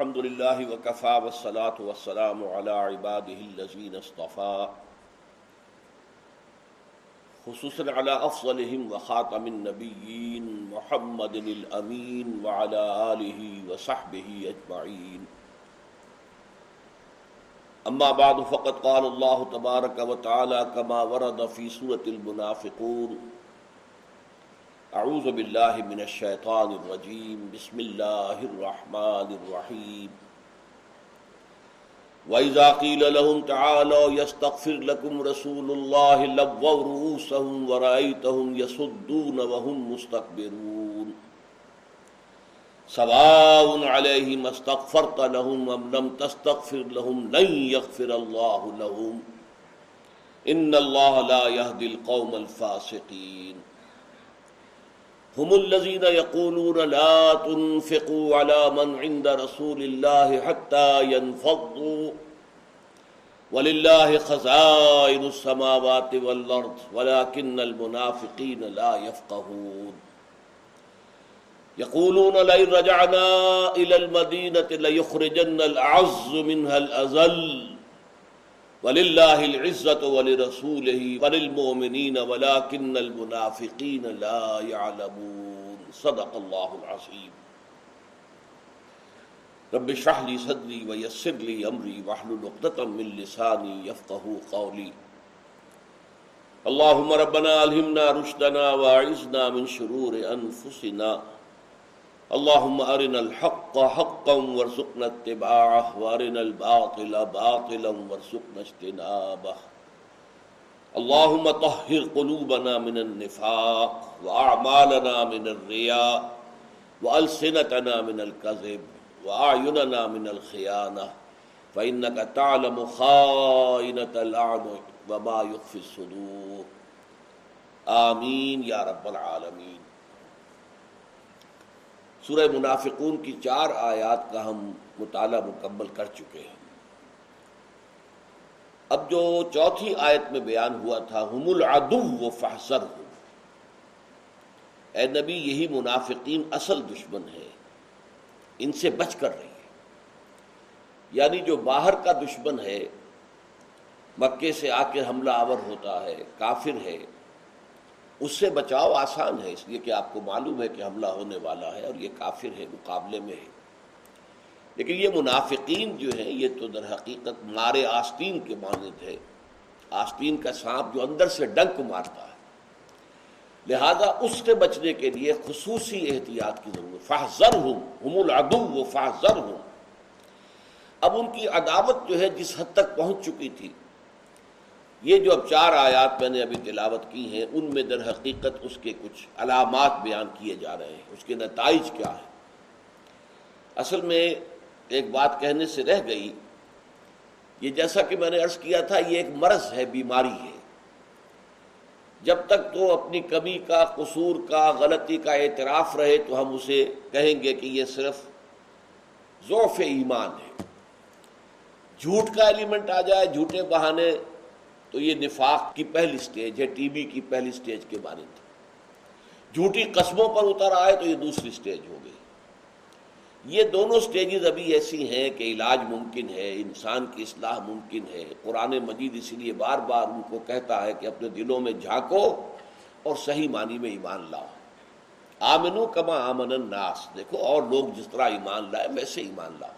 الحمد لله وكفى والصلاة والسلام على عباده الذين اصطفى. خصوصا على أفضلهم وخاتم النبيين محمد الأمين وعلى آله وصحبه أجمعين. أما بعد، فقد قال الله تبارك وتعالى كما ورد في سورة المنافقون. اعوذ باللہ من الشیطان الرجیم، بسم اللہ الرحمن الرحیم۔ وَإِذَا قِيلَ لَهُمْ تَعَالَوْا يَسْتَغْفِرْ لَكُمْ رَسُولُ اللَّهِ لَوَّوْا رُؤُوسَهُمْ وَرَأَيْتَهُمْ يَصُدُّونَ وَهُمْ مُسْتَكْبِرُونَ۔ سَوَاءٌ عَلَيْهِمْ اسْتَغْفَرْتَ لَهُمْ أَمْ لَمْ تَسْتَغْفِرْ لَهُمْ لَن يَغْفِرَ اللَّهُ لَهُمْ۔ إِنَّ اللَّهَ لَا يَهْدِي الْقَوْمَ الْفَاسِقِينَ۔ هم الذين يقولون لا تنفقوا على من عند رسول الله حتى ينفضوا. ولله خزائن السماوات والأرض، ولكن المنافقين لا يفقهون. يقولون لئن رجعنا إلى المدينة ليخرجن الأعز منها الأزل وللہ العزت ولرسولہ وللمؤمنین ولكن المنافقین لا يعلمون صدق اللہ العظیم. رب اشرح لي صدری ويسر لي امری واحلل عقدة من لسانی يفقهوا قولی. اللهم ربنا الهمنا رشدنا واعذنا من شرور انفسنا اللهم ارنا الحق حقا وارزقنا اتباعه وارنا الباطل باطلا وارزقنا اجتنابه. اللهم طهر قلوبنا من النفاق واعمالنا من الرياء والسنتنا من الكذب واعيننا من الخيانه فانك تعلم خائنه الاعين وما يخفي الصدور. آمین یا رب العالمین سورہ منافقون کی چار آیات کا ہم مطالعہ مکمل کر چکے ہیں۔ اب جو چوتھی آیت میں بیان ہوا تھا، ہم العدو و ہوں اے نبی، یہی منافقین اصل دشمن ہے ان سے بچ کر رہی ہے یعنی جو باہر کا دشمن ہے، مکے سے آ کے حملہ آور ہوتا ہے، کافر ہے اس سے بچاؤ آسان ہے، اس لیے کہ آپ کو معلوم ہے کہ حملہ ہونے والا ہے اور یہ کافر ہے، مقابلے میں ہے۔ لیکن یہ منافقین جو ہیں، یہ تو در حقیقت مارے آستین کے مانند ہے آستین کا سانپ جو اندر سے ڈنک مارتا ہے۔ لہذا اس سے بچنے کے لیے خصوصی احتیاط کی ضرورت۔ فاضر ہوں ہم العدو وہ فاضر ہوں اب ان کی عداوت جو ہے، جس حد تک پہنچ چکی تھی یہ جو اب چار آیات میں نے ابھی تلاوت کی ہیں، ان میں در حقیقت اس کے کچھ علامات بیان کیے جا رہے ہیں۔ اس کے نتائج کیا ہے اصل میں ایک بات کہنے سے رہ گئی، یہ جیسا کہ میں نے عرض کیا تھا، یہ ایک مرض ہے، بیماری ہے۔ جب تک تو اپنی کمی کا، قصور کا، غلطی کا اعتراف رہے، تو ہم اسے کہیں گے کہ یہ صرف ذوف ایمان ہے۔ جھوٹ کا ایلیمنٹ آ جائے، جھوٹے بہانے تو یہ نفاق کی پہلی سٹیج ہے، ٹی بی کی پہلی سٹیج کے بارے میں۔ جھوٹی قسموں پر اتر آئے تو یہ دوسری سٹیج ہو گئی۔ یہ دونوں سٹیجز ابھی ایسی ہیں کہ علاج ممکن ہے، انسان کی اصلاح ممکن ہے۔ قرآن مجید اسی لیے بار بار ان کو کہتا ہے کہ اپنے دلوں میں جھانکو اور صحیح معنی میں ایمان لاؤ۔ آمنو کما آمن الناس۔ دیکھو، اور لوگ جس طرح ایمان لائے، ویسے ایمان لاؤ۔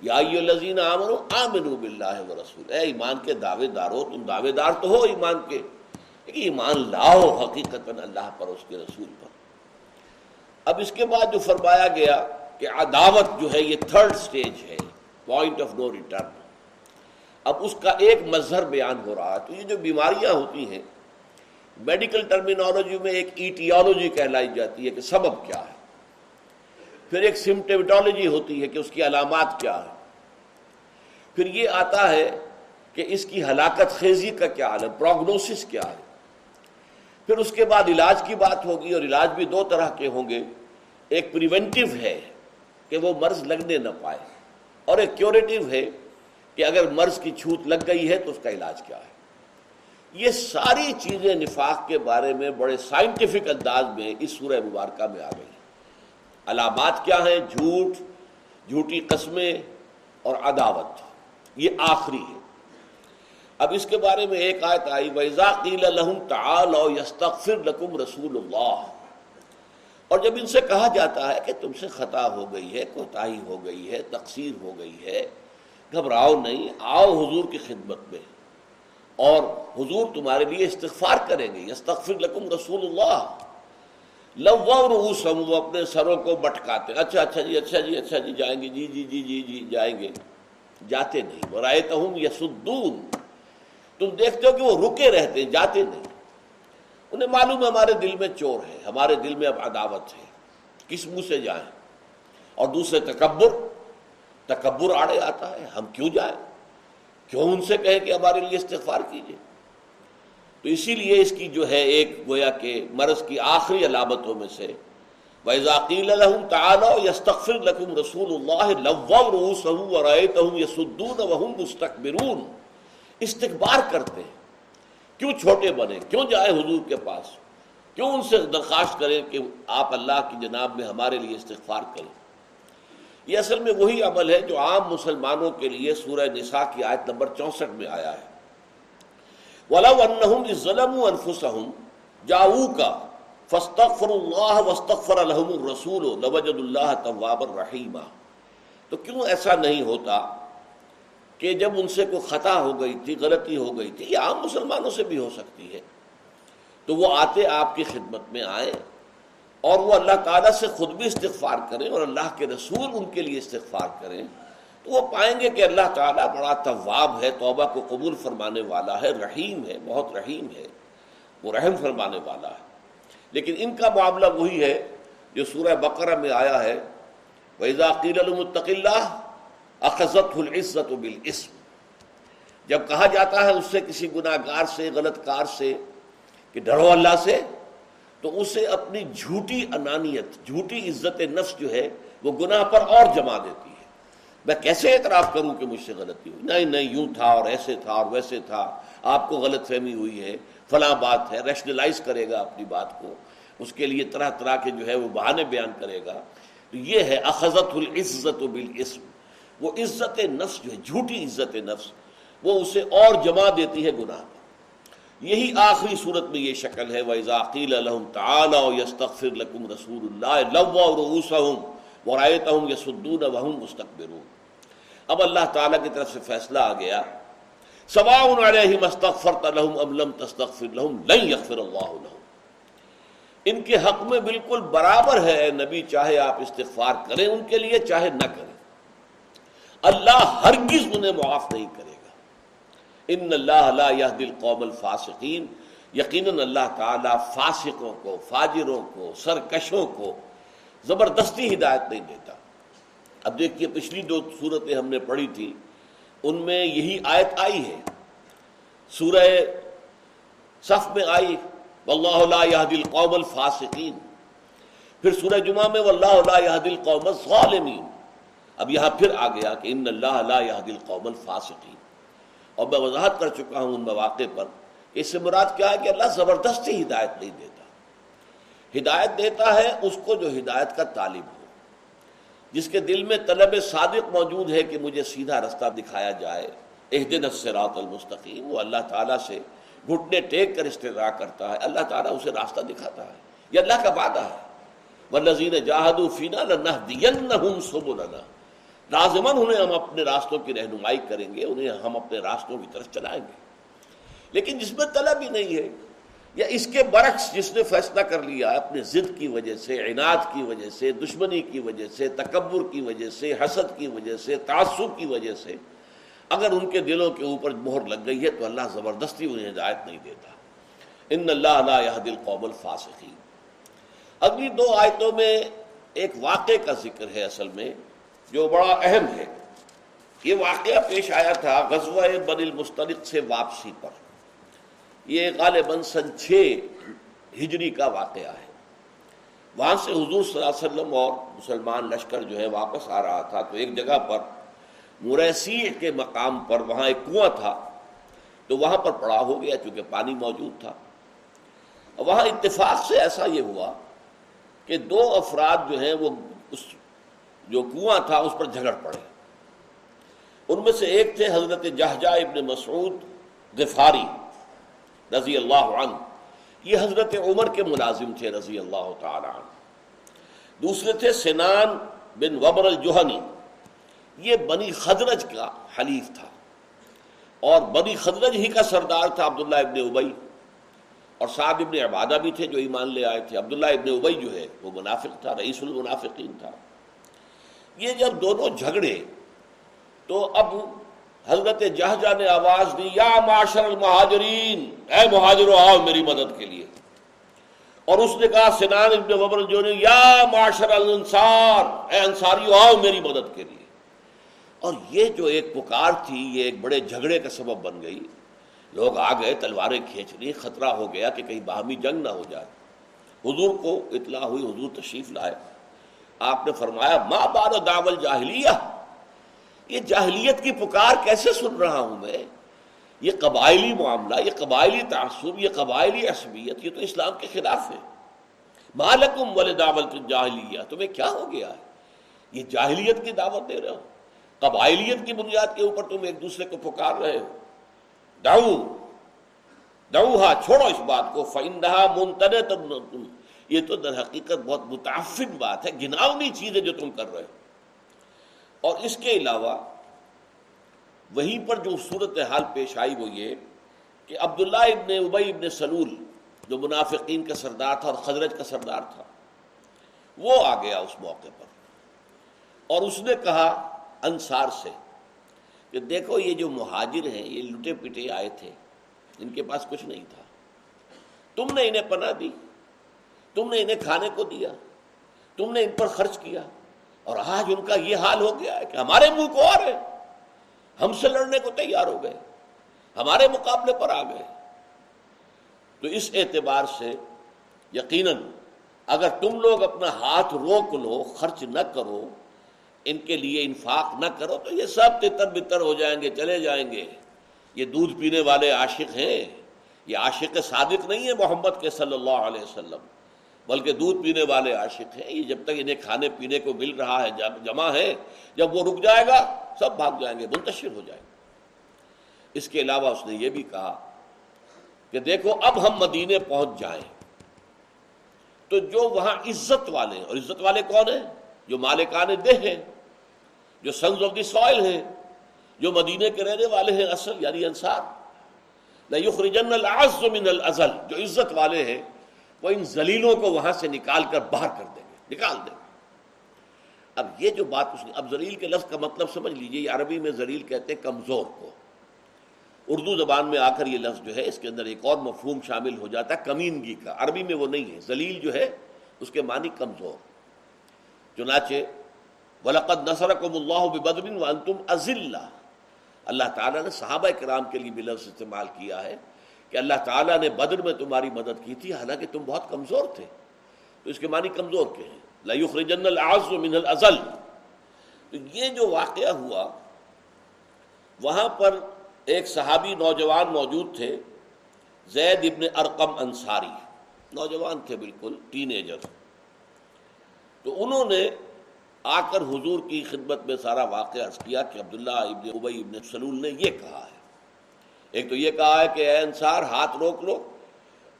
یا لذین آمنو آمنو باللہ و رسول۔ اے ایمان کے دعوے دار ہو تم دعوے دار تو ہو ایمان کے۔ لیکن ایمان لاؤ حقیقت اللہ پر، اس کے رسول پر۔ اب اس کے بعد جو فرمایا گیا کہ عداوت جو ہے، یہ تھرڈ سٹیج ہے پوائنٹ آف نو ریٹرن اب اس کا ایک مظہر بیان ہو رہا ہے۔ تو یہ جو بیماریاں ہوتی ہیں میڈیکل ٹرمینالوجی میں ایک ایٹیالوجی کہلائی جاتی ہے کہ سبب کیا ہے۔ پھر ایک سمٹیوٹالوجی ہوتی ہے کہ اس کی علامات کیا ہے پھر یہ آتا ہے کہ اس کی ہلاکت خیزی کا کیا حال ہے، پروگنوسس کیا ہے۔ پھر اس کے بعد علاج کی بات ہوگی اور علاج بھی دو طرح کے ہوں گے۔ ایک پریونٹیو ہے کہ وہ مرض لگنے نہ پائے اور ایک کیوریٹو ہے کہ اگر مرض کی چھوت لگ گئی ہے تو اس کا علاج کیا ہے۔ یہ ساری چیزیں نفاق کے بارے میں بڑے سائنٹیفک انداز میں اس سورہ مبارکہ میں آ گئی۔ علامات کیا ہیں؟ جھوٹ، جھوٹی قسمیں اور عداوت۔ یہ آخری ہے۔ اب اس کے بارے میں ایک آیت آئی ویزا قیل الحم تعال یستغفر لکم رسول اللہ اور جب ان سے کہا جاتا ہے کہ تم سے خطا ہو گئی ہے، کوتاہی ہو گئی ہے تقسیر ہو گئی ہے، گھبراؤ نہیں، آؤ حضور کی خدمت میں۔ اور حضور تمہارے لیے استغفار کریں گے۔ استغفر لکم رسول اللہ لو روسم وہ اپنے سروں کو بٹکاتے اچھا اچھا جی اچھا جی اچھا جی جائیں گے۔ جی جی جی جی جی جائیں گے۔ جاتے نہیں۔ اور تو ہوں یسدون۔ تم دیکھتے ہو کہ وہ رکے رہتے ہیں، جاتے نہیں۔ انہیں معلوم ہے ہمارے دل میں چور ہے، ہمارے دل میں اب عداوت ہے۔ کس منہ سے جائیں؟ اور دوسرے، تکبر۔ تکبر آڑے آتا ہے، ہم کیوں جائیں؟ کیوں ان سے کہیں کہ ہمارے لیے استغفار کیجیے تو اسی لیے اس کی جو ہے ایک گویا کہ مرض کی آخری علامتوں میں سے، وَإِذَا لَهُمْ تَعَالَوْ يَسْتَغْفِرْ لَكُمْ رَسُولُ اللَّهِ لَوَّوْ کرتے ہیں۔ کیوں چھوٹے بنے؟ کیوں جائے حضور کے پاس؟ کیوں ان سے درخواست کریں کہ آپ اللہ کی جناب میں ہمارے لیے استغفار کریں؟ یہ اصل میں وہی عمل ہے جو عام مسلمانوں کے لیے سورہ نساء کی آیت نمبر چونسٹھ میں آیا ہے۔ وَلَوْ أَنَّهُمْ ظَلَمُوا أَنفُسَهُمْ جَاؤُوكَ فَاسْتَغْفِرُوا اللَّهَ وَاسْتَغْفَرَ لَهُمُ الرَّسُولُ لَوَجَدُ تو کیوں ایسا نہیں ہوتا کہ جب ان سے کوئی خطا ہو گئی تھی، غلطی ہو گئی تھی، یہ عام مسلمانوں سے بھی ہو سکتی ہے۔ تو وہ آتے آپ کی خدمت میں آئے اور وہ اللہ تعالیٰ سے خود بھی استغفار کریں اور اللہ کے رسول ان کے لیے استغفار کریں۔ تو وہ پائیں گے کہ اللہ تعالیٰ بڑا طواب ہے، توبہ کو قبول فرمانے والا ہے، رحیم ہے، بہت رحیم ہے، وہ رحم فرمانے والا ہے۔ لیکن ان کا معاملہ وہی ہے جو سورہ بقرہ میں آیا ہے ویزا قیل المتق اللہ اخذت العزت بالاسم جب کہا جاتا ہے اس سے کسی گناہ گار سے، غلط کار سے کہ ڈرو اللہ سے، تو اسے اپنی جھوٹی انانیت، جھوٹی عزت نفس جو ہے، وہ گناہ پر اور جما دیتی ہے۔ میں کیسے اعتراف کروں کہ مجھ سے غلطی ہوئی؟ نہیں نہیں، یوں تھا اور ایسے تھا اور ویسے تھا۔ آپ کو غلط فہمی ہوئی ہے، فلاں بات ہے ریشنلائز کرے گا اپنی بات کو۔ اس کے لیے طرح طرح کے جو ہے وہ بہانے بیان کرے گا۔ تو یہ ہے، اخذت العزت بالاسم۔ وہ عزت نفس جو ہے، جھوٹی عزت نفس، وہ اسے اور جما دیتی ہے گناہ یہی آخری صورت میں یہ شکل ہے۔ وَإِذَا قِيلَ لَهُمْ تَعَالَوْ يَسْتَغْفِرْ لَكُمْ رَسُولُ اللَّهِ لَوَّوْ رُؤُوسَهُمْ وَرَأَيْتَهُمْ يَسُدُّونَ وَهُمْ مُسْتَكْبِرُونَ۔ اب اللہ تعالیٰ کی طرف سے فیصلہ آ گیا۔ سواء علیہم استغفرت لهم ام لم تستغفر لهم لن يغفر اللہ لهم۔ ان کے حق میں بالکل برابر ہے، اے نبی، چاہے آپ استغفار کریں ان کے لیے، چاہے نہ کریں۔ اللہ ہرگز انہیں معاف نہیں کرے گا۔ ان اللہ لا يهدي القوم الفاسقین۔ یقیناً اللہ تعالیٰ فاسقوں کو، فاجروں کو، سرکشوں کو زبردستی ہدایت نہیں دیتا۔ اب دیکھیے پچھلی دو صورتیں ہم نے پڑھی تھی، ان میں یہی آیت آئی ہے۔ سورہ صف میں آئی، واللہ لا يهدي القوم الفاسقین پھر سورہ جمعہ میں، واللہ لا يهدي القوم الظالمین اب یہاں پھر آ گیا کہ ان اللہ لا يهدي القوم الفاسقین اور میں وضاحت کر چکا ہوں ان مواقع پر اس سے مراد کیا ہے کہ اللہ زبردستی ہدایت نہیں دیتا۔ ہدایت دیتا ہے، اس کو جو ہدایت کا طالب ہو۔ جس کے دل میں طلب صادق موجود ہے کہ مجھے سیدھا رستہ دکھایا جائے۔ ایک دن السراط المستقیم، وہ اللہ تعالیٰ سے گھٹنے ٹیک کر استدعا کرتا ہے۔ اللہ تعالیٰ اسے راستہ دکھاتا ہے۔ یہ اللہ کا وعدہ ہے۔ وہ نذیر جاہد فینا نہ دین لازمن انہیں ہم اپنے راستوں کی رہنمائی کریں گے، انہیں ہم اپنے راستوں کی طرف چلائیں گے۔ لیکن جس میں طلب ہی نہیں ہے یا اس کے برعکس جس نے فیصلہ کر لیا اپنے ضد کی وجہ سے، عناد کی وجہ سے، دشمنی کی وجہ سے، تکبر کی وجہ سے، حسد کی وجہ سے، تعصب کی وجہ سے، اگر ان کے دلوں کے اوپر مہر لگ گئی ہے تو اللہ زبردستی انہیں ہدایت نہیں دیتا۔ ان اللہ دل قوم الفاسقین۔ اگلی دو آیتوں میں ایک واقعے کا ذکر ہے اصل میں، جو بڑا اہم ہے۔ یہ واقعہ پیش آیا تھا غزوہ بن المستلق سے واپسی پر۔ یہ غالباً سن چھ ہجری کا واقعہ ہے۔ وہاں سے حضور صلی اللہ علیہ وسلم اور مسلمان لشکر جو ہے واپس آ رہا تھا تو ایک جگہ پر مریسی کے مقام پر وہاں ایک کنواں تھا تو وہاں پر پڑا ہو گیا چونکہ پانی موجود تھا۔ وہاں اتفاق سے ایسا یہ ہوا کہ دو افراد جو ہیں وہ اس جو کنواں تھا اس پر جھگڑ پڑے۔ ان میں سے ایک تھے حضرت جہجہ ابن مسعود غفاری۔ رضی اللہ عنہ۔ یہ حضرت عمر کے ملازم تھے رضی اللہ تعالی عنہ۔ دوسرے تھے سنان بن وبر الجوہنی یہ بنی خدرج کا حلیف تھا۔ اور بنی خدرج ہی کا سردار تھا عبداللہ ابن ابئی اور سعد ابن عبادہ بھی تھے جو ایمان لے آئے تھے۔ عبداللہ ابن ابئی جو ہے وہ منافق تھا، رئیس المنافقین تھا۔ یہ جب دونوں جھگڑے تو اب حضرت جہجہ نے آواز دی، یا معاشر المہاجرین، اے مہاجرو، آؤ میری مدد کے لیے. اور اس نے کہا سنان ابن وبر جو نے یا معاشر الانصار، اے انصاریو، آؤ میری مدد کے لیے. اور یہ جو ایک پکار تھی، یہ ایک بڑے جھگڑے کا سبب بن گئی۔ لوگ آ گئے، تلواریں کھینچ لی خطرہ ہو گیا کہ کہیں باہمی جنگ نہ ہو جائے۔ حضور کو اطلاع ہوئی، حضور تشریف لائے۔ آپ نے فرمایا ماں بار داول جاہلیہ یہ جاہلیت کی پکار کیسے سن رہا ہوں میں؟ یہ قبائلی معاملہ، یہ قبائلی تعصب، یہ قبائلی عصبیت، یہ تو اسلام کے خلاف ہے۔ مالکم ول دعوت جاہلیہ تمہیں کیا ہو گیا ہے؟ یہ جاہلیت کی دعوت دے رہے ہو۔ قبائلیت کی بنیاد کے اوپر تم ایک دوسرے کو پکار رہے ہو۔ داؤ داؤ ہاں چھوڑو اس بات کو۔ فندہ منتن تم یہ تو در حقیقت بہت متعفن بات ہے گناونی چیز ہے جو تم کر رہے ہو۔ اور اس کے علاوہ وہیں پر جو صورت حال پیش آئی وہ یہ کہ عبداللہ ابن ابئی ابن سلول جو منافقین کا سردار تھا اور خزرج کا سردار تھا، وہ آ گیا اس موقع پر۔ اور اس نے کہا انصار سے کہ دیکھو یہ جو مہاجر ہیں، یہ لٹے پٹے آئے تھے، ان کے پاس کچھ نہیں تھا۔ تم نے انہیں پناہ دی، تم نے انہیں کھانے کو دیا، تم نے ان پر خرچ کیا۔ اور آج ان کا یہ حال ہو گیا ہے کہ ہمارے منہ کو آ رہے ہم سے لڑنے کو تیار ہو گئے۔ ہمارے مقابلے پر آ گئے۔ تو اس اعتبار سے یقیناً اگر تم لوگ اپنا ہاتھ روک لو، خرچ نہ کرو، ان کے لیے انفاق نہ کرو، تو یہ سب تتر بتر ہو جائیں گے، چلے جائیں گے۔ یہ دودھ پینے والے عاشق ہیں۔ یہ عاشق صادق نہیں ہے محمد کے صلی اللہ علیہ وسلم۔ بلکہ دودھ پینے والے عاشق ہیں۔ یہ جب تک انہیں کھانے پینے کو مل رہا ہے جمع ہے، جب وہ رک جائے گا، سب بھاگ جائیں گے، منتشر ہو جائیں گے۔ اس کے علاوہ اس نے یہ بھی کہا کہ دیکھو، اب ہم مدینے پہنچ جائیں۔ تو جو وہاں عزت والے اور عزت والے کون ہیں؟ جو مالکان دہ ہیں، جو سنز آف دی سوائل ہیں، جو مدینے کے رہنے والے ہیں اصل یعنی انصار۔ یخرجن العز من الازل جو عزت والے ہیں وہ ان زلیلوں کو وہاں سے نکال کر باہر کر دیں گے، نکال دیں گے۔ اب یہ جو بات اس نے، اب زلیل کے لفظ کا مطلب سمجھ لیجیے، یہ عربی میں زلیل کہتے ہیں کمزور کو۔ اردو زبان میں آ کر یہ لفظ جو ہے، اس کے اندر ایک اور مفہوم شامل ہو جاتا ہے، کمینگی کا۔ عربی میں وہ نہیں ہے زلیل جو ہے، اس کے معنی کمزور۔ چنانچہ، ولقد نصرکم اللہ ببدر وانتم ازلہ اللہ تعالیٰ نے صحابہ کرام کے لیے بھی لفظ استعمال کیا ہے۔ کہ اللہ تعالیٰ نے بدر میں تمہاری مدد کی تھی، حالانکہ تم بہت کمزور تھے۔ تو اس کے معنی کمزور کے ہیں۔ لَيُخْرِجَنَّ الْعَزُ مِنَ الْأَزَلِ تو یہ جو واقعہ ہوا، وہاں پر ایک صحابی نوجوان موجود تھے، زید ابن ارقم انصاری۔ نوجوان تھے بالکل ٹین ایجر تو انہوں نے آ کر حضور کی خدمت میں سارا واقعہ عرض کیا کہ عبداللہ ابن ابئی ابن سلول نے یہ کہا ہے۔ ایک تو یہ کہا ہے کہ اے انصار ہاتھ روک لو،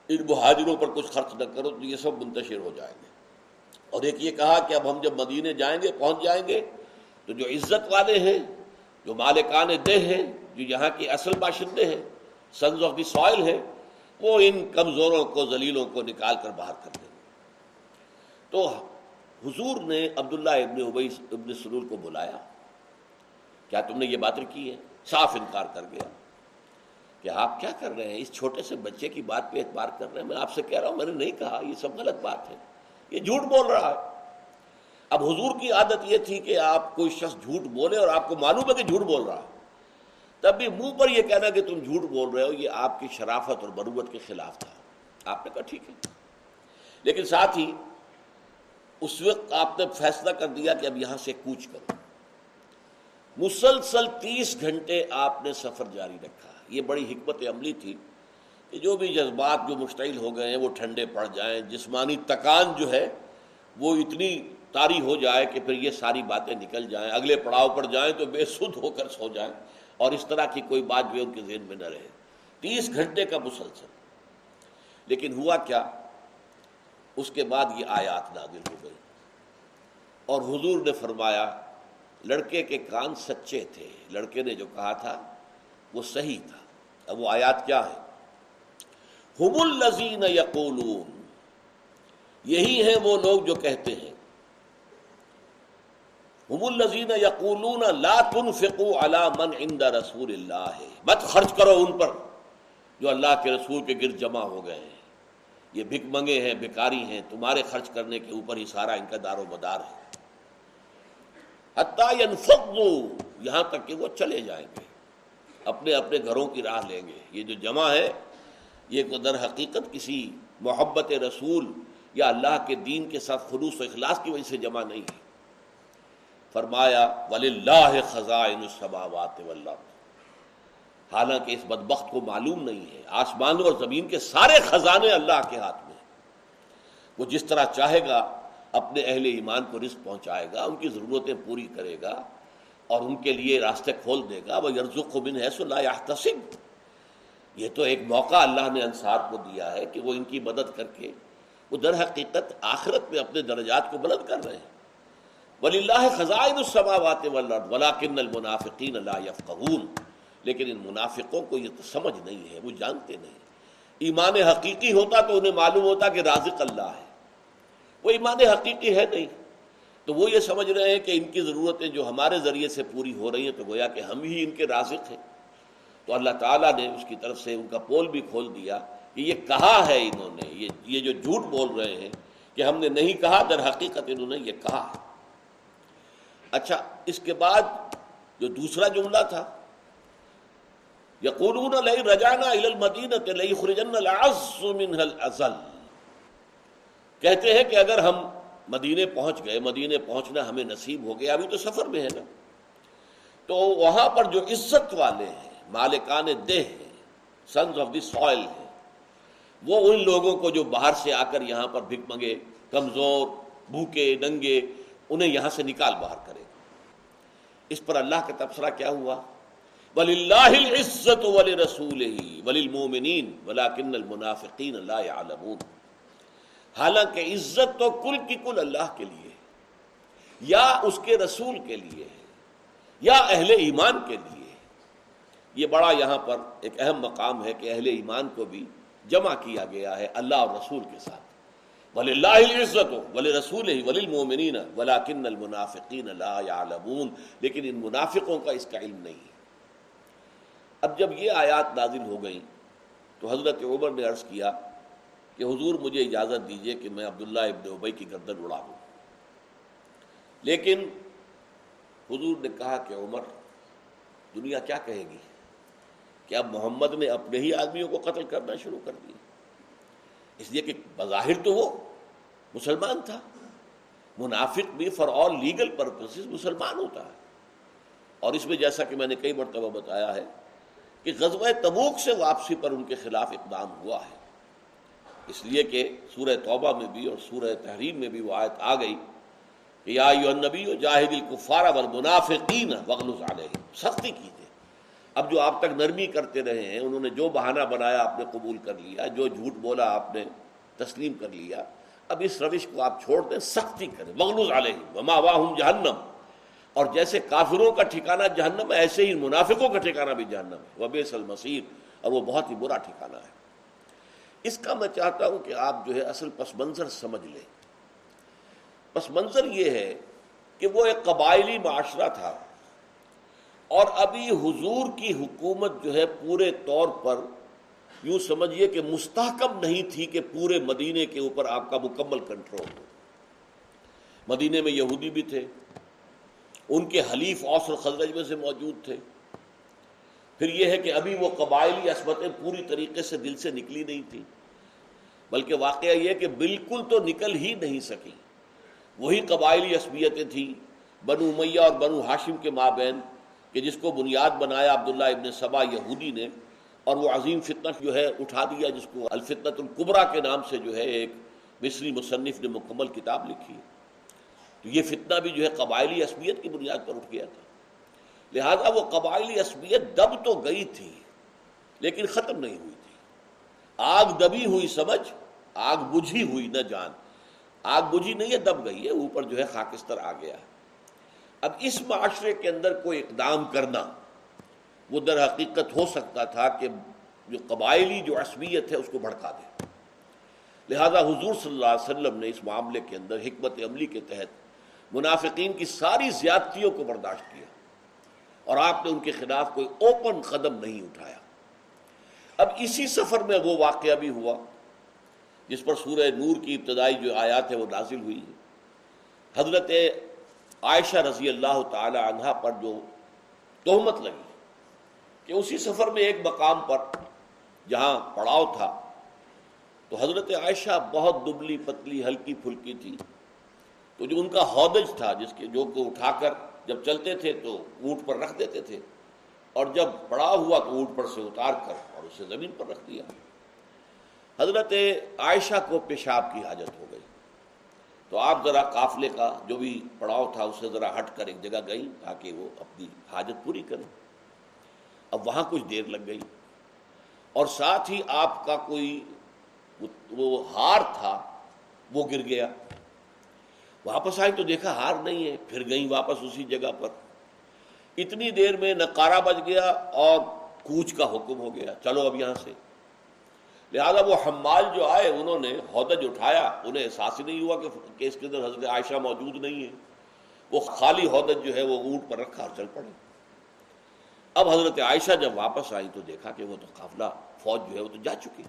ان مہاجروں پر کچھ خرچ نہ کرو، تو یہ سب منتشر ہو جائیں گے۔ اور ایک یہ کہا کہ اب ہم جب مدینے جائیں گے، پہنچ جائیں گے، تو جو عزت والے ہیں، جو مالکان دہ ہیں، جو یہاں کے اصل باشندے ہیں سنز آف دی سوائل ہیں، وہ ان کمزوروں کو، ذلیلوں کو نکال کر باہر کر دیں گے۔ تو حضور نے عبداللہ ابن ابئی ابن سرور کو بلایا۔ کیا تم نے یہ باتیں کی ہے صاف انکار کر گیا۔ کہ آپ کیا کر رہے ہیں؟ اس چھوٹے سے بچے کی بات پہ اعتبار کر رہے ہیں۔ میں آپ سے کہہ رہا ہوں، میں نے نہیں کہا، یہ سب غلط بات ہے۔ یہ جھوٹ بول رہا ہے۔ اب حضور کی عادت یہ تھی کہ آپ کوئی شخص جھوٹ بولے اور آپ کو معلوم ہے کہ جھوٹ بول رہا ہے۔ تب بھی منہ پر یہ کہنا کہ تم جھوٹ بول رہے ہو، یہ آپ کی شرافت اور بروت کے خلاف تھا۔ آپ نے کہا ٹھیک ہے۔ لیکن ساتھ ہی اس وقت آپ نے فیصلہ کر دیا کہ اب یہاں سے کوچ کرو۔ مسلسل تیس گھنٹے آپ نے سفر جاری رکھا۔ یہ بڑی حکمت عملی تھی کہ جو بھی جذبات جو مشتعل ہو گئے ہیں، وہ ٹھنڈے پڑ جائیں، جسمانی تکان جو ہے، وہ اتنی تاری ہو جائے کہ پھر یہ ساری باتیں نکل جائیں۔ اگلے پڑاؤ پر جائیں تو بے سود ہو کر سو جائیں اور اس طرح کی کوئی بات جو ان کے ذہن میں نہ رہے۔ تیس گھنٹے کا مسلسل۔ لیکن ہوا کیا؟ اس کے بعد یہ آیات نازل ہو گئی اور حضور نے فرمایا، لڑکے کے کان سچے تھے۔ لڑکے نے جو کہا تھا، وہ صحیح تھا۔ اب وہ آیات کیا ہے ہم الزین یقولون، یہی ہیں وہ لوگ جو کہتے ہیں۔ ہم الزین یقولون، لا تنفقوا علی من عند رسول اللہ، مت خرچ کرو ان پر جو اللہ کے رسول کے گرد جمع ہو گئے ہیں۔ یہ بھک منگے ہیں، بھکاری ہیں، تمہارے خرچ کرنے کے اوپر ہی سارا ان کا دار و مدار ہے۔ حتیٰ یہاں تک کہ وہ چلے جائیں گے۔ اپنے اپنے گھروں کی راہ لیں گے۔ یہ جو جمع ہے، یہ کو در حقیقت کسی محبت رسول یا اللہ کے دین کے ساتھ خلوص و اخلاص کی وجہ سے جمع نہیں ہے۔ فرمایا ولی اللہ خزائن السماوات حالانکہ اس بدبخت کو معلوم نہیں ہے۔ آسمانوں اور زمین کے سارے خزانے اللہ کے ہاتھ میں وہ جس طرح چاہے گا، اپنے اہل ایمان کو رزق پہنچائے گا، ان کی ضرورتیں پوری کرے گا۔ اور ان کے لیے راستے کھول دے گا، وہ یرزق بن ہے سو لا یہ تو ایک موقع اللہ نے انصار کو دیا ہے کہ وہ ان کی مدد کر کے وہ در حقیقت آخرت میں اپنے درجات کو بلند کر رہے ہیں۔ ولی اللہ خزائن السماوات والارض ولکن المنافقین لا يفقهون۔ لیکن ان منافقوں کو یہ تو سمجھ نہیں ہے، وہ جانتے نہیں۔ ایمان حقیقی ہوتا تو انہیں معلوم ہوتا کہ رازق اللہ ہے۔ وہ ایمان حقیقی ہے نہیں۔ تو وہ یہ سمجھ رہے ہیں کہ ان کی ضرورتیں جو ہمارے ذریعے سے پوری ہو رہی ہیں تو گویا کہ ہم ہی ان کے رازق ہیں۔ تو اللہ تعالیٰ نے اس کی طرف سے ان کا پول بھی کھول دیا کہ یہ کہا ہے انہوں نے، یہ یہ جو جھوٹ بول رہے ہیں کہ ہم نے نہیں کہا، در حقیقت انہوں نے یہ کہا۔ ہے اچھا اس کے بعد جو دوسرا جملہ تھا، یقولون لئی رجانا المدینت لئی خرجن العز منها الازل۔ کہتے ہیں کہ اگر ہم مدینے پہنچ گئے، مدینے پہنچنا ہمیں نصیب ہو گیا، ابھی تو سفر میں ہے نا۔ تو وہاں پر جو عزت والے ہیں، مالکان دہ ہیں سنز آف دی سوائل ہیں، وہ ان لوگوں کو جو باہر سے آ کر یہاں پر بھک منگے کمزور، بھوکے، ننگے، انہیں یہاں سے نکال باہر کرے۔ اس پر اللہ کا تبصرہ کیا ہوا؟ ولی اللہ عزت ولی رسول ہی ولی المومنین ولاکن المنافقین لا يعلمون۔ حالانکہ عزت تو کل کی کل اللہ کے لیے یا اس کے رسول کے لیے یا اہل ایمان کے لیے یہ بڑا یہاں پر ایک اہم مقام ہے کہ اہل ایمان کو بھی جمع کیا گیا ہے اللہ اور رسول کے ساتھ۔ ولی اللہ عزت ہو ولی رسول ہی ولی المومنین ولاکن المنافقین لا يعلمون۔ لیکن ان منافقوں کا اس کا علم نہیں ہے۔ اب جب یہ آیات نازل ہو گئیں تو حضرت عمر نے عرض کیا کہ حضور مجھے اجازت دیجیے کہ میں عبداللہ ابن ابئی کی گردن اڑا دوں۔ لیکن حضور نے کہا کہ عمر، دنیا کیا کہے گی؟ کہ اب محمد نے اپنے ہی آدمیوں کو قتل کرنا شروع کر دیا؟ اس لیے کہ بظاہر تو وہ مسلمان تھا۔ منافق بھی فار آل لیگل پرپز مسلمان ہوتا ہے۔ اور اس میں جیسا کہ میں نے کئی مرتبہ بتایا ہے کہ غزوہ تبوک سے واپسی پر ان کے خلاف اقدام ہوا ہے۔ اس لیے کہ سورہ توبہ میں بھی اور سورہ تحریم میں بھی وہ آیت آ گئی کہ یا نبی جاہد الکفار والمنافقین وغلظ علیہ سختی کی تھی اب جو آپ تک نرمی کرتے رہے ہیں، انہوں نے جو بہانہ بنایا آپ نے قبول کر لیا، جو جھوٹ بولا آپ نے تسلیم کر لیا، اب اس روش کو آپ چھوڑ دیں، سختی کریں۔ وغلظ علیہ وما واہم جہنم۔ اور جیسے کافروں کا ٹھکانہ جہنم ہے ایسے ہی منافقوں کا ٹھکانہ بھی جہنم ہے۔ وبیس المسیر اور وہ بہت ہی برا ٹھکانہ ہے۔ اس کا میں چاہتا ہوں کہ آپ جو ہے اصل پس منظر سمجھ لیں۔ پس منظر یہ ہے کہ وہ ایک قبائلی معاشرہ تھا اور ابھی حضور کی حکومت جو ہے پورے طور پر یوں سمجھیے کہ مستحکم نہیں تھی کہ پورے مدینے کے اوپر آپ کا مکمل کنٹرول ہو۔ مدینے میں یہودی بھی تھے، ان کے حلیف اوس اور خزرج میں سے موجود تھے۔ پھر یہ ہے کہ ابھی وہ قبائلی عصمتیں پوری طریقے سے دل سے نکلی نہیں تھی بلکہ واقعہ یہ کہ بالکل تو نکل ہی نہیں سکی۔ وہی قبائلی عصبیتیں تھیں، بنو میہ اور بنو ہاشم کے مابین، کہ جس کو بنیاد بنایا عبداللہ ابن صبا یہودی نے، اور وہ عظیم فتنہ جو ہے اٹھا دیا، جس کو الفتنت القبرا کے نام سے جو ہے ایک مصری مصنف نے مکمل کتاب لکھی تو یہ فتنہ بھی جو ہے قبائلی عصبیت کی بنیاد پر اٹھ گیا تھا۔ لہذا وہ قبائلی عصبیت دب تو گئی تھی، لیکن ختم نہیں ہوئی تھی۔ آگ دبی ہوئی سمجھ، آگ بجھی ہوئی نہ جان۔ آگ بجھی نہیں ہے، دب گئی ہے، اوپر جو ہے خاکستر آ گیا۔ اب اس معاشرے کے اندر کوئی اقدام کرنا، وہ در حقیقت ہو سکتا تھا کہ جو قبائلی جو عصبیت ہے، اس کو بھڑکا دے۔ لہذا حضور صلی اللہ علیہ وسلم نے اس معاملے کے اندر حکمت عملی کے تحت منافقین کی ساری زیادتیوں کو برداشت کیا۔ اور آپ نے ان کے خلاف کوئی اوپن قدم نہیں اٹھایا۔ اب اسی سفر میں وہ واقعہ بھی ہوا، جس پر سورہ نور کی ابتدائی جو آیات ہے وہ نازل ہوئی ہے حضرت عائشہ رضی اللہ تعالی عنہ پر جو تہمت لگی کہ اسی سفر میں ایک مقام پر جہاں پڑاؤ تھا، تو حضرت عائشہ بہت دبلی پتلی ہلکی پھلکی تھی۔ تو جو ان کا ہودج تھا، جس کے جو کو اٹھا کر جب چلتے تھے تو اونٹ پر رکھ دیتے تھے اور جب بڑا ہوا تو اونٹ پر سے اتار کر اور اسے زمین پر رکھ دیا۔ حضرت عائشہ کو پیشاب کی حاجت ہو گئی۔ تو آپ ذرا قافلے کا جو بھی پڑاؤ تھا اسے ذرا ہٹ کر ایک جگہ گئی تاکہ وہ اپنی حاجت پوری کریں۔ اب وہاں کچھ دیر لگ گئی اور ساتھ ہی آپ کا کوئی وہ ہار تھا وہ گر گیا۔ واپس آئی تو دیکھا ہار نہیں ہے، پھر گئی واپس اسی جگہ پر۔ اتنی دیر میں نکارا بج گیا اور کوچ کا حکم ہو گیا، چلو اب یہاں سے۔ لہذا وہ حمال جو آئے، انہوں نے ہودج اٹھایا، انہیں احساس ہی نہیں ہوا کہ اس کے اندر حضرت عائشہ موجود نہیں ہے۔ وہ خالی ہودج جو ہے، وہ اونٹ پر رکھا اور چل پڑے۔ اب حضرت عائشہ جب واپس آئی تو دیکھا کہ وہ تو قافلہ، فوج جو ہے، وہ تو جا چکی۔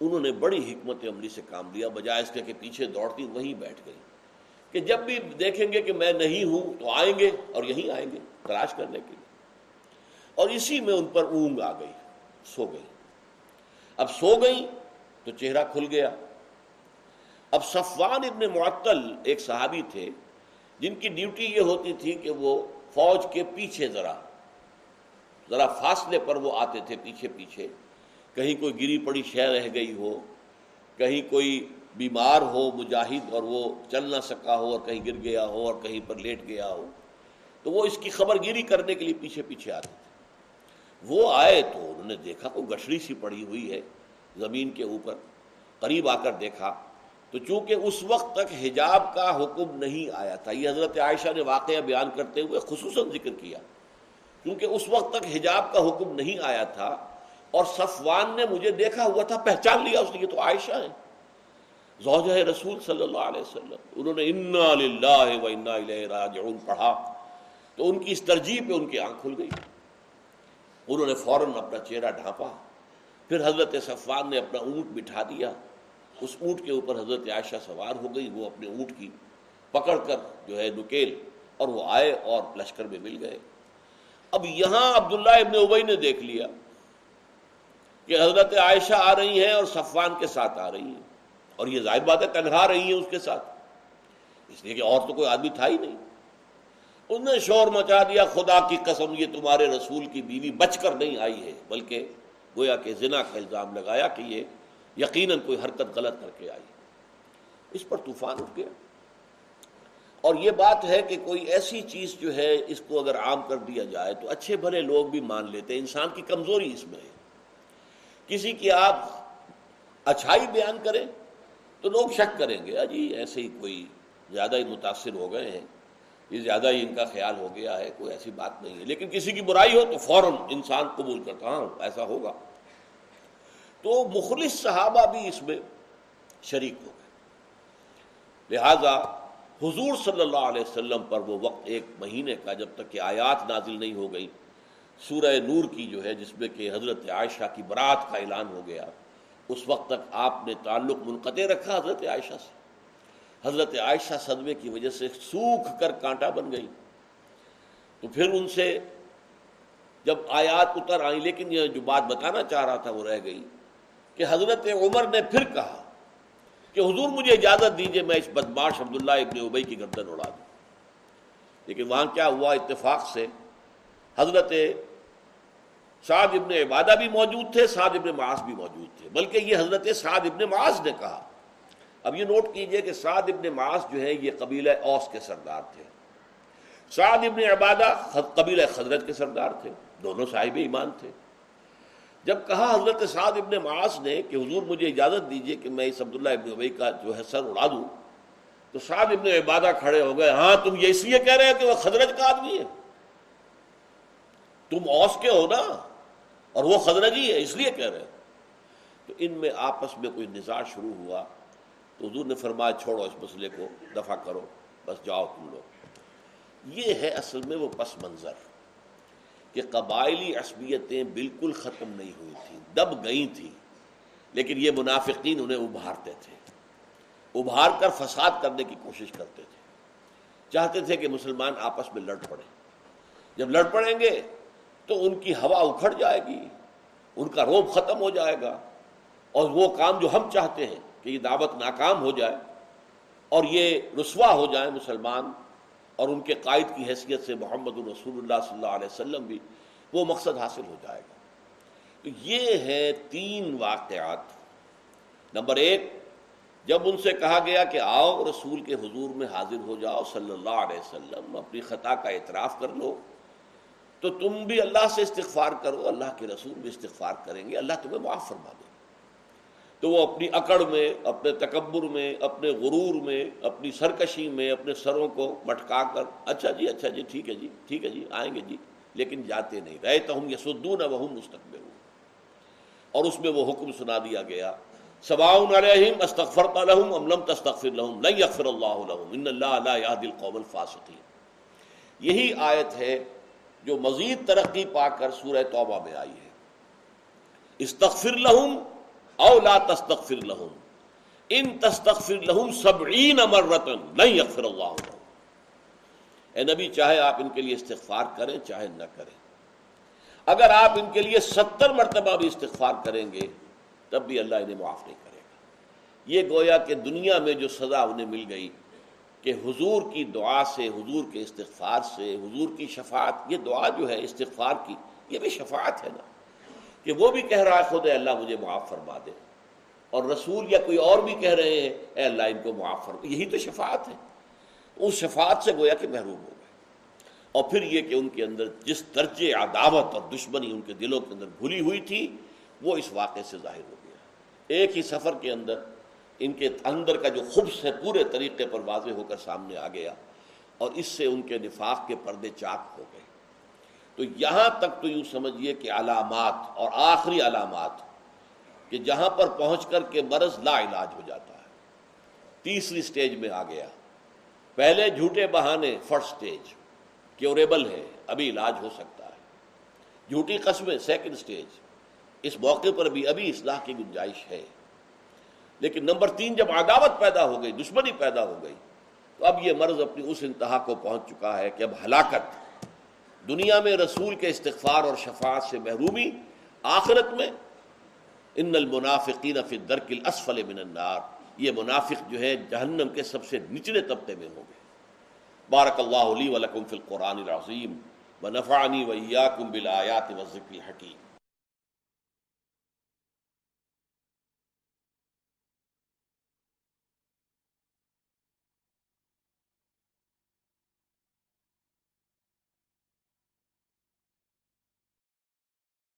انہوں نے بڑی حکمت عملی سے کام لیا، بجائے اس کے کہ پیچھے دوڑتی وہیں بیٹھ گئی کہ جب بھی دیکھیں گے کہ میں نہیں ہوں تو آئیں گے اور یہیں آئیں گے تلاش کرنے کے لیے۔ اور اسی میں ان پر اونگ آ گئی، سو گئی۔ اب سو گئی تو چہرہ کھل گیا۔ اب صفوان ابن معطل ایک صحابی تھے، جن کی ڈیوٹی یہ ہوتی تھی کہ وہ فوج کے پیچھے ذرا ذرا فاصلے پر وہ آتے تھے پیچھے پیچھے۔ کہیں کوئی گری پڑی شہ رہ گئی ہو، کہیں کوئی بیمار ہو، مجاہد اور وہ چل نہ سکا ہو اور کہیں گر گیا ہو اور کہیں پر لیٹ گیا ہو، تو وہ اس کی خبر گیری کرنے کے لیے پیچھے پیچھے آتے تھے۔ وہ آئے تو انہوں نے دیکھا کو گشری سی پڑی ہوئی ہے زمین کے اوپر، قریب آ کر دیکھا۔ تو چونکہ اس وقت تک حجاب کا حکم نہیں آیا تھا، یہ حضرت عائشہ نے واقعہ بیان کرتے ہوئے خصوصاً ذکر کیا۔ کیونکہ اس وقت تک حجاب کا حکم نہیں آیا تھا اور صفوان نے مجھے دیکھا ہوا تھا، پہچان لیا اس نے، یہ تو عائشہ ہے۔ زوجہ رسول صلی اللہ علیہ وسلم۔ انہوں نے انا للہ و انا الیہ راجعون پڑھا۔ تو ان کی اس ترجیح پہ ان کی آنکھ کھل گئی۔ انہوں نے فوراً اپنا چہرہ ڈھانپا۔ پھر حضرت صفوان نے اپنا اونٹ بٹھا دیا۔ اس اونٹ کے اوپر حضرت عائشہ سوار ہو گئی۔ وہ اپنے اونٹ کی پکڑ کر جو ہے نکیل اور وہ آئے اور لشکر میں مل گئے۔ اب یہاں عبداللہ ابن ابئی نے دیکھ لیا کہ حضرت عائشہ آ رہی ہیں اور صفوان کے ساتھ آ رہی ہیں۔ اور یہ ظاہر بات ہے تنہا رہی ہیں اس کے ساتھ۔ اس لیے کہ اور تو کوئی آدمی تھا ہی نہیں۔ انہوں نے شور مچا دیا، خدا کی قسم یہ تمہارے رسول کی بیوی بچ کر نہیں آئی ہے، بلکہ گویا کہ زنا کا الزام لگایا کہ یہ یقیناً کوئی حرکت غلط کر کے آئی۔ اس پر طوفان اٹھ گیا۔ اور یہ بات ہے کہ کوئی ایسی چیز جو ہے، اس کو اگر عام کر دیا جائے تو اچھے بھلے لوگ بھی مان لیتے ہیں۔ انسان کی کمزوری اس میں ہے۔ کسی کی آپ اچھائی بیان کریں تو لوگ شک کریں گے جی ایسے ہی کوئی زیادہ ہی متاثر ہو گئے ہیں، یہ زیادہ ہی ان کا خیال ہو گیا ہے، کوئی ایسی بات نہیں ہے۔ لیکن کسی کی برائی ہو تو فوراً انسان قبول کرتا ہاں ایسا ہوگا۔ تو مخلص صحابہ بھی اس میں شریک ہو گئے۔ لہذا حضور صلی اللہ علیہ وسلم پر وہ وقت ایک مہینے کا جب تک کہ آیات نازل نہیں ہو گئی سورہ نور کی جو ہے، جس میں کہ حضرت عائشہ کی برات کا اعلان ہو گیا۔ اس وقت تک آپ نے تعلق منقطع رکھا حضرت عائشہ سے۔ حضرت عائشہ صدمے کی وجہ سے سوکھ کر کانٹا بن گئی۔ تو پھر ان سے جب آیات اتر آئی لیکن یہ جو بات بتانا چاہ رہا تھا وہ رہ گئی کہ حضرت عمر نے پھر کہا کہ حضور مجھے اجازت دیجیے، میں اس بدماش عبداللہ ابن ابئی کی گردن اڑا دوں۔ لیکن وہاں کیا ہوا؟ اتفاق سے حضرت سعد ابن عبادہ بھی موجود تھے، سعد ابن معاذ بھی موجود تھے۔ بلکہ یہ حضرت سعد ابن معاذ نے کہا۔ اب یہ نوٹ کیجیے کہ سعد ابن معاذ جو ہے، یہ قبیلہ اوس کے سردار تھے۔ سعد ابن عبادہ قبیلہ خضرت کے سردار تھے۔ دونوں صاحب ایمان تھے۔ جب کہا حضرت سعد ابن معاذ نے کہ حضور مجھے اجازت دیجیے کہ میں اس عبداللہ ابن ابئی کا جو ہے، سر اڑا دوں، تو سعد ابن عبادہ کھڑے ہو گئے۔ ہاں تم یہ اس لیے کہہ رہے ہو کہ وہ خدرج کا آدمی ہے۔ تم اوس کے ہو نا۔ اور وہ خدرجی ہے، اس لیے کہہ رہے تو ان میں آپس میں کوئی نظار شروع ہوا تو حضور نے فرمایا، چھوڑو اس مسئلے کو دفع کرو، بس جاؤ تم لوگ۔ یہ ہے اصل میں وہ پس منظر کہ قبائلی عصبیتیں بالکل ختم نہیں ہوئی تھیں، دب گئی تھیں، لیکن یہ منافقین انہیں ابھارتے تھے۔ ابھار کر فساد کرنے کی کوشش کرتے تھے۔ چاہتے تھے کہ مسلمان آپس میں لڑ پڑے۔ جب لڑ پڑیں گے تو ان کی ہوا اکھڑ جائے گی، ان کا روب ختم ہو جائے گا۔ اور وہ کام جو ہم چاہتے ہیں کہ یہ دعوت ناکام ہو جائے اور یہ رسوا ہو جائے مسلمان اور ان کے قائد کی حیثیت سے محمد الرسول اللہ صلی اللہ علیہ وسلم بھی وہ مقصد حاصل ہو جائے گا۔ تو یہ ہے تین واقعات۔ نمبر ایک، جب ان سے کہا گیا کہ آؤ رسول کے حضور میں حاضر ہو جاؤ، صلی اللہ علیہ وسلم، اپنی خطا کا اعتراف کر لو۔ تو تم بھی اللہ سے استغفار کرو، اللہ کے رسول بھی استغفار کریں گے، اللہ تمہیں معاف فرما دے تو وہ اپنی اکڑ میں، اپنے تکبر میں، اپنے غرور میں، اپنی سرکشی میں، اپنے سروں کو مٹکا کر اچھا جی اچھا جی ٹھیک ہے جی ٹھیک ہے جی آئیں گے جی لیکن جاتے نہیں۔ رہے تو ہم یہ وہ مستقبل اور اس میں وہ حکم سنا دیا گیا سباؤن علیہم استغفرت لهم ام لم تستغفر لهم لن يغفر الله لهم ان الله لا يهدي القوم الفاسقين یہی آیت ہے جو مزید ترقی پا کر سورہ توبہ میں آئی ہے۔ استغفر لهم او لا تستغفر لهم ان تستغفر لهم 70 مرۃ لن يغفر الله لهم اے نبی، چاہے آپ ان کے لیے استغفار کریں، چاہے نہ کریں۔ اگر آپ ان کے لیے ستر مرتبہ بھی استغفار کریں گے، تب بھی اللہ انہیں معاف نہیں کرے گا۔ یہ گویا کہ دنیا میں جو سزا انہیں مل گئی کہ حضور کی دعا سے، حضور کے استغفار سے، حضور کی شفاعت، یہ دعا جو ہے استغفار کی، یہ بھی شفاعت ہے نا۔ کہ وہ بھی کہہ رہا ہے، خود اے اللہ مجھے معاف فرما دے۔ اور رسول یا کوئی اور بھی کہہ رہے ہیں، اے اللہ ان کو معاف فرما۔ یہی تو شفاعت ہے۔ اس شفاعت سے گویا کہ محروم ہو گئے۔ اور پھر یہ کہ ان کے اندر جس درجے عداوت اور دشمنی ان کے دلوں کے اندر بھلی ہوئی تھی، وہ اس واقعے سے ظاہر ہو گیا۔ ایک ہی سفر کے اندر ان کے اندر کا جو خبص ہے، پورے طریقے پر واضح ہو کر سامنے آ گیا اور اس سے ان کے نفاق کے پردے چاک ہو گئے۔ تو یہاں تک تو یوں سمجھیے کہ علامات اور آخری علامات کہ جہاں پر پہنچ کر کے مرض لا علاج ہو جاتا ہے۔ تیسری سٹیج میں آ گیا۔ پہلے جھوٹے بہانے فرسٹ سٹیج، کیوریبل ہے ابھی علاج ہو سکتا ہے۔ جھوٹی قسمیں، سیکنڈ سٹیج۔ اس موقع پر بھی ابھی اصلاح کی گنجائش ہے۔ لیکن نمبر تین جب عداوت پیدا ہو گئی، دشمنی پیدا ہو گئی، تو اب یہ مرض اپنی اس انتہا کو پہنچ چکا ہے کہ اب ہلاکت دنیا میں رسول کے استغفار اور شفاعت سے محرومی، آخرت میں ان المنافقین فی الدرک الاسفل من النار، یہ منافق جو ہے جہنم کے سب سے نچلے طبقے میں ہوں گے۔ بارک اللہ علی ولکم فی القرآن العظیم، ونفعنی وإیاکم بالآیات والذکر الحکیم۔